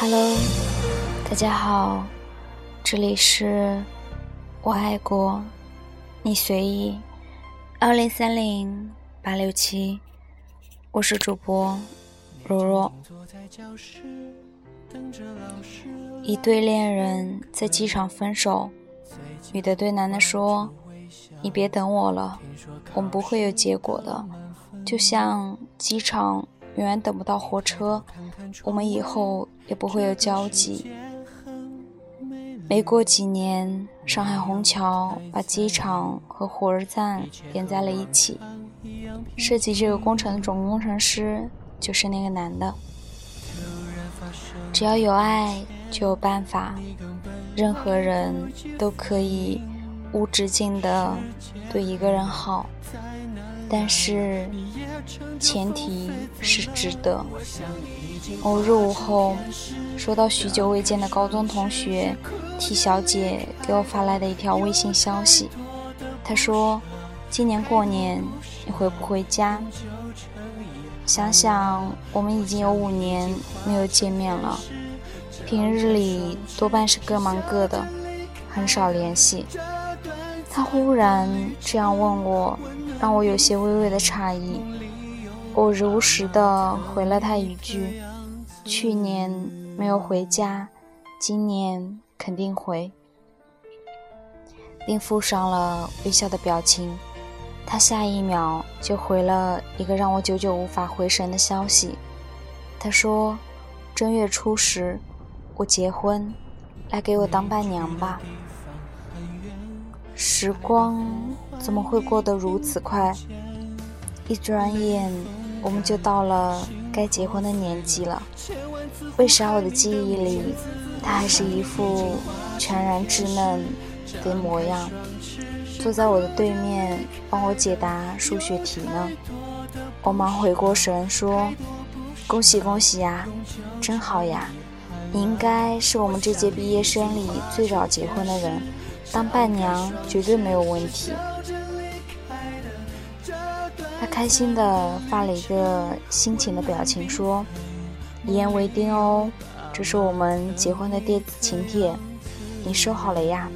Hello，大家好，这里是我爱过你随意二零三零八六七，我是主播若若。一对恋人在机场分手，女的对男的说：“你别等我了，我们不会有结果的，就像机场。”永远等不到火车，我们以后也不会有交集。没过几年，上海虹桥把机场和火车站连在了一起，设计这个工程的总工程师就是那个男的。只要有爱，就有办法，任何人都可以无止境的对一个人好。但是，前提是值得。某日午后，收到许久未见的高中同学 T 小姐给我发来的一条微信消息。她说：“今年过年你回不回家？”想想我们已经有五年没有见面了，平日里多半是各忙各的，很少联系。她忽然这样问我。让我有些微微的诧异，我如实的回了他一句：“去年没有回家，今年肯定回。”并附上了微笑的表情。他下一秒就回了一个让我久久无法回神的消息。他说：“正月初十，我结婚，来给我当伴娘吧。”时光怎么会过得如此快？一转眼，我们就到了该结婚的年纪了。为啥我的记忆里，他还是一副全然稚嫩的模样，坐在我的对面帮我解答数学题呢？我忙回过神说：“恭喜恭喜呀，真好呀！你应该是我们这届毕业生里最早结婚的人。”当伴娘绝对没有问题。他开心的发了一个心情的表情，说：“一言为定哦，这是我们结婚的电子请帖，你收好了呀？”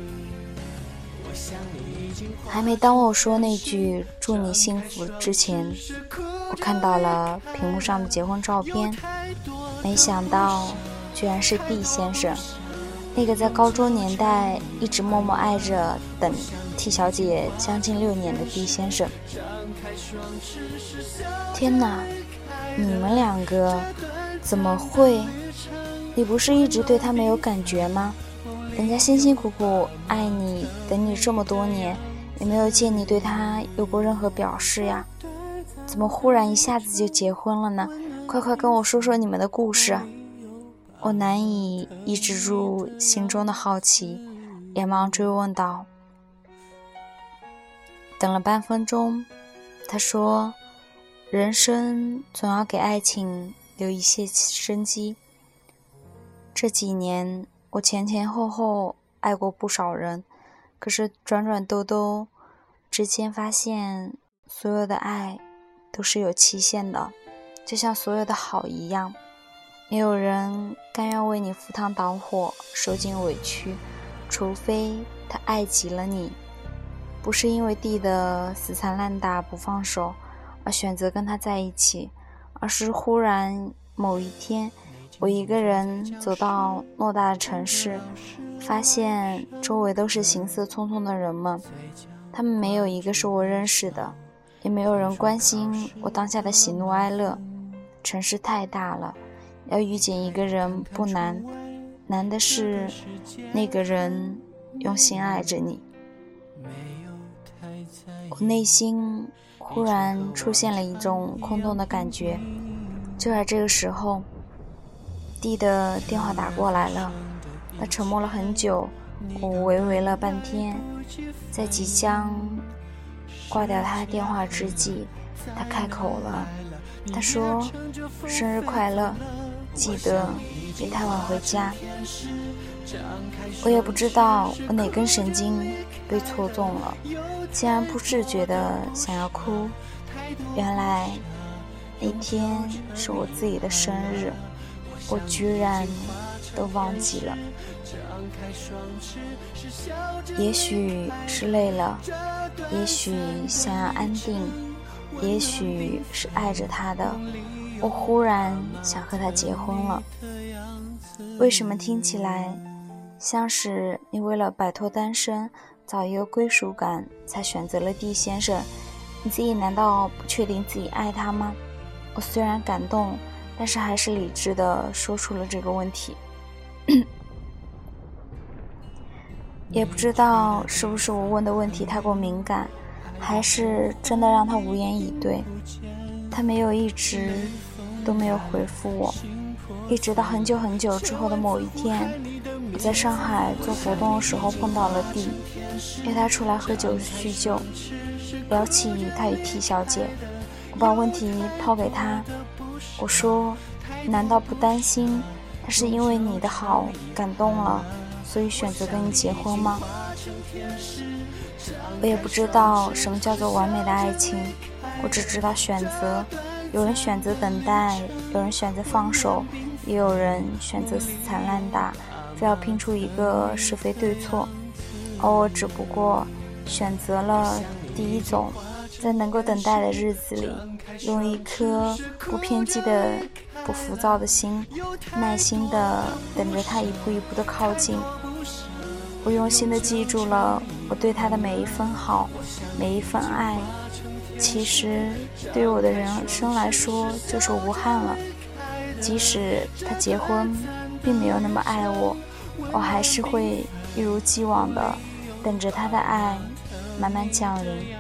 还没当我说那句“祝你幸福”之前，我看到了屏幕上的结婚照片，没想到居然是 D 先生。那个在高中年代一直默默爱着等 T 小姐将近六年的 D 先生，天哪，你们两个怎么会？你不是一直对他没有感觉吗？人家辛辛苦苦爱你，等你这么多年，也没有见你对他有过任何表示呀？怎么忽然一下子就结婚了呢？快快跟我说说你们的故事。我难以抑制住心中的好奇，连忙追问道：“等了半分钟，他说，人生总要给爱情留一些生机。这几年，我前前后后爱过不少人，可是转转兜兜之间，发现所有的爱都是有期限的，就像所有的好一样。”没有人甘愿为你赴汤蹈火、受尽委屈，除非他爱极了你，不是因为地的死缠烂打不放手而选择跟他在一起，而是忽然某一天，我一个人走到偌大的城市，发现周围都是行色匆匆的人们，他们没有一个是我认识的，也没有人关心我当下的喜怒哀乐。城市太大了。要遇见一个人不难，难的是那个人用心爱着你。我内心忽然出现了一种空洞的感觉。就在这个时候，弟的电话打过来了。他沉默了很久，我微微了半天，在即将挂掉他的电话之际，他开口了。他说：“生日快乐。”记得别太晚回家。我也不知道我哪根神经被戳中了，竟然不自觉的想要哭。原来那天是我自己的生日，我居然都忘记了。也许是累了，也许想要安定，也许是爱着他的，我忽然想和他结婚了。为什么听起来像是你为了摆脱单身，找一个归属感才选择了 D 先生？你自己难道不确定自己爱他吗？我虽然感动，但是还是理智的说出了这个问题。也不知道是不是我问的问题太过敏感，还是真的让他无言以对。他没有一直都没有回复我，一直到很久很久之后的某一天，我在上海做活动的时候碰到了 D，约他出来喝酒叙旧，聊起他与 T 小姐，我把问题抛给他，我说：难道不担心他是因为你的好感动了？所以选择跟你结婚吗？我也不知道什么叫做完美的爱情，我只知道选择。有人选择等待，有人选择放手，也有人选择死缠烂打，非要拼出一个是非对错。而我只不过选择了第一种，在能够等待的日子里，用一颗不偏激的、不浮躁的心，耐心的等着他一步一步的靠近。我用心的记住了我对他的每一分好，每一份爱。其实对我的人生来说，就是无憾了。即使他结婚，并没有那么爱我，我还是会一如既往的等着他的爱慢慢降临。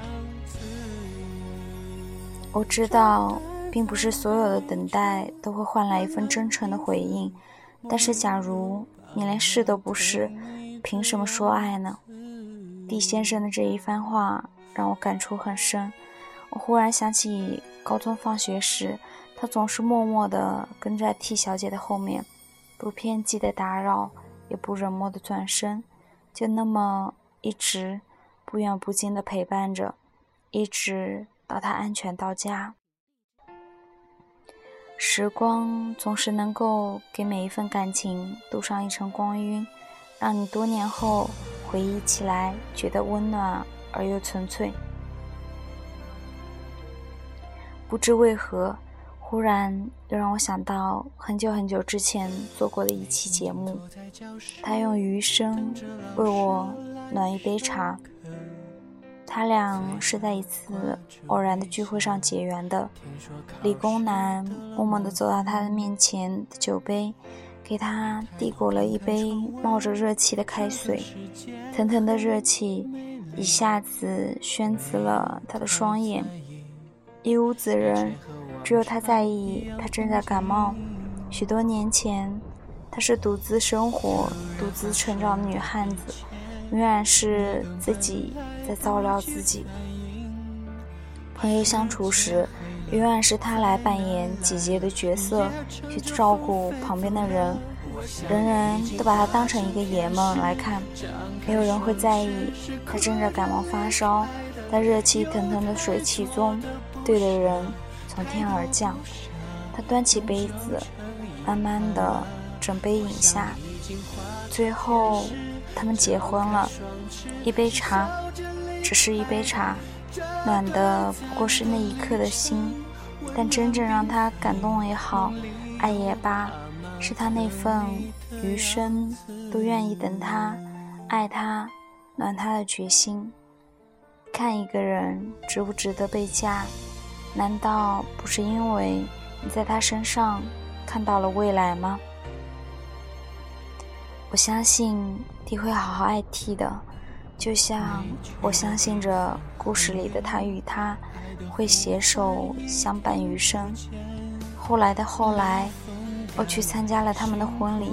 我知道，并不是所有的等待都会换来一份真诚的回应，但是假如你连试都不试。凭什么说爱呢？毕先生的这一番话让我感触很深。我忽然想起高中放学时，他总是默默地跟在 T 小姐的后面，不偏激的打扰，也不冷漠的转身，就那么一直不远不近的陪伴着，一直到他安全到家。时光总是能够给每一份感情镀上一层光晕。让你多年后回忆起来，觉得温暖而又纯粹。不知为何，忽然又让我想到很久很久之前做过的一期节目。他用余生为我暖一杯茶。他俩是在一次偶然的聚会上结缘的。理工男默默地走到他的面前的酒杯。给他递过了一杯冒着热气的开水，腾腾的热气一下子熏紫了他的双眼。一屋子人，只有他在意他正在感冒。许多年前，她是独自生活、独自成长的女汉子，永远是自己在照料自己。朋友相处时。永远是他来扮演姐姐的角色，去照顾旁边的人，人人都把他当成一个爷们来看，没有人会在意他正在感冒发烧，在热气腾腾的水汽中，对的人从天而降。他端起杯子，慢慢的准备饮下，最后他们结婚了。一杯茶，只是一杯茶。暖的不过是那一刻的心，但真正让他感动也好，爱也罢，是他那份余生都愿意等他、爱他、暖他的决心。看一个人值不值得被嫁，难道不是因为你在他身上看到了未来吗？我相信你会好好爱 T 的。就像我相信着故事里的他与她会携手相伴余生。后来的后来，我去参加了他们的婚礼。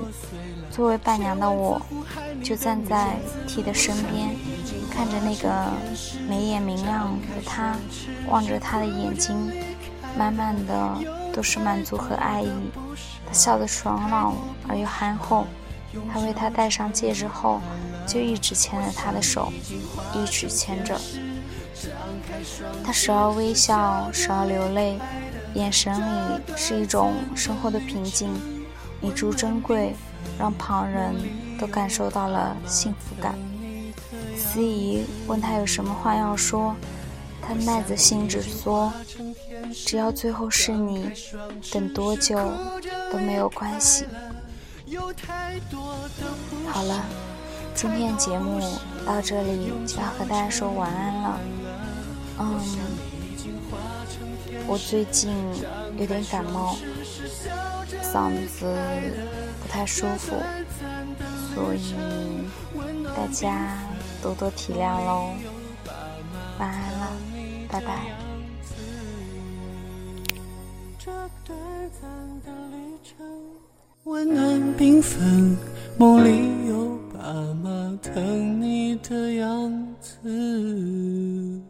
作为伴娘的我，就站在 T 的身边，看着那个眉眼明亮的他，望着他的眼睛，满满的都是满足和爱意。他笑得爽朗而又憨厚。他为她戴上戒指后，就一直牵着她的手，一直牵着。他时而微笑，时而流泪，眼神里是一种生活的平静。弥足珍贵，让旁人都感受到了幸福感。司仪问他有什么话要说，他耐着性子说：“只要最后是你，等多久都没有关系。”好了，今天节目到这里就要和大家说晚安了。嗯，我最近有点感冒，嗓子不太舒服，所以大家多多体谅喽。晚安了，拜拜。温暖缤纷，梦里有爸妈疼你的样子。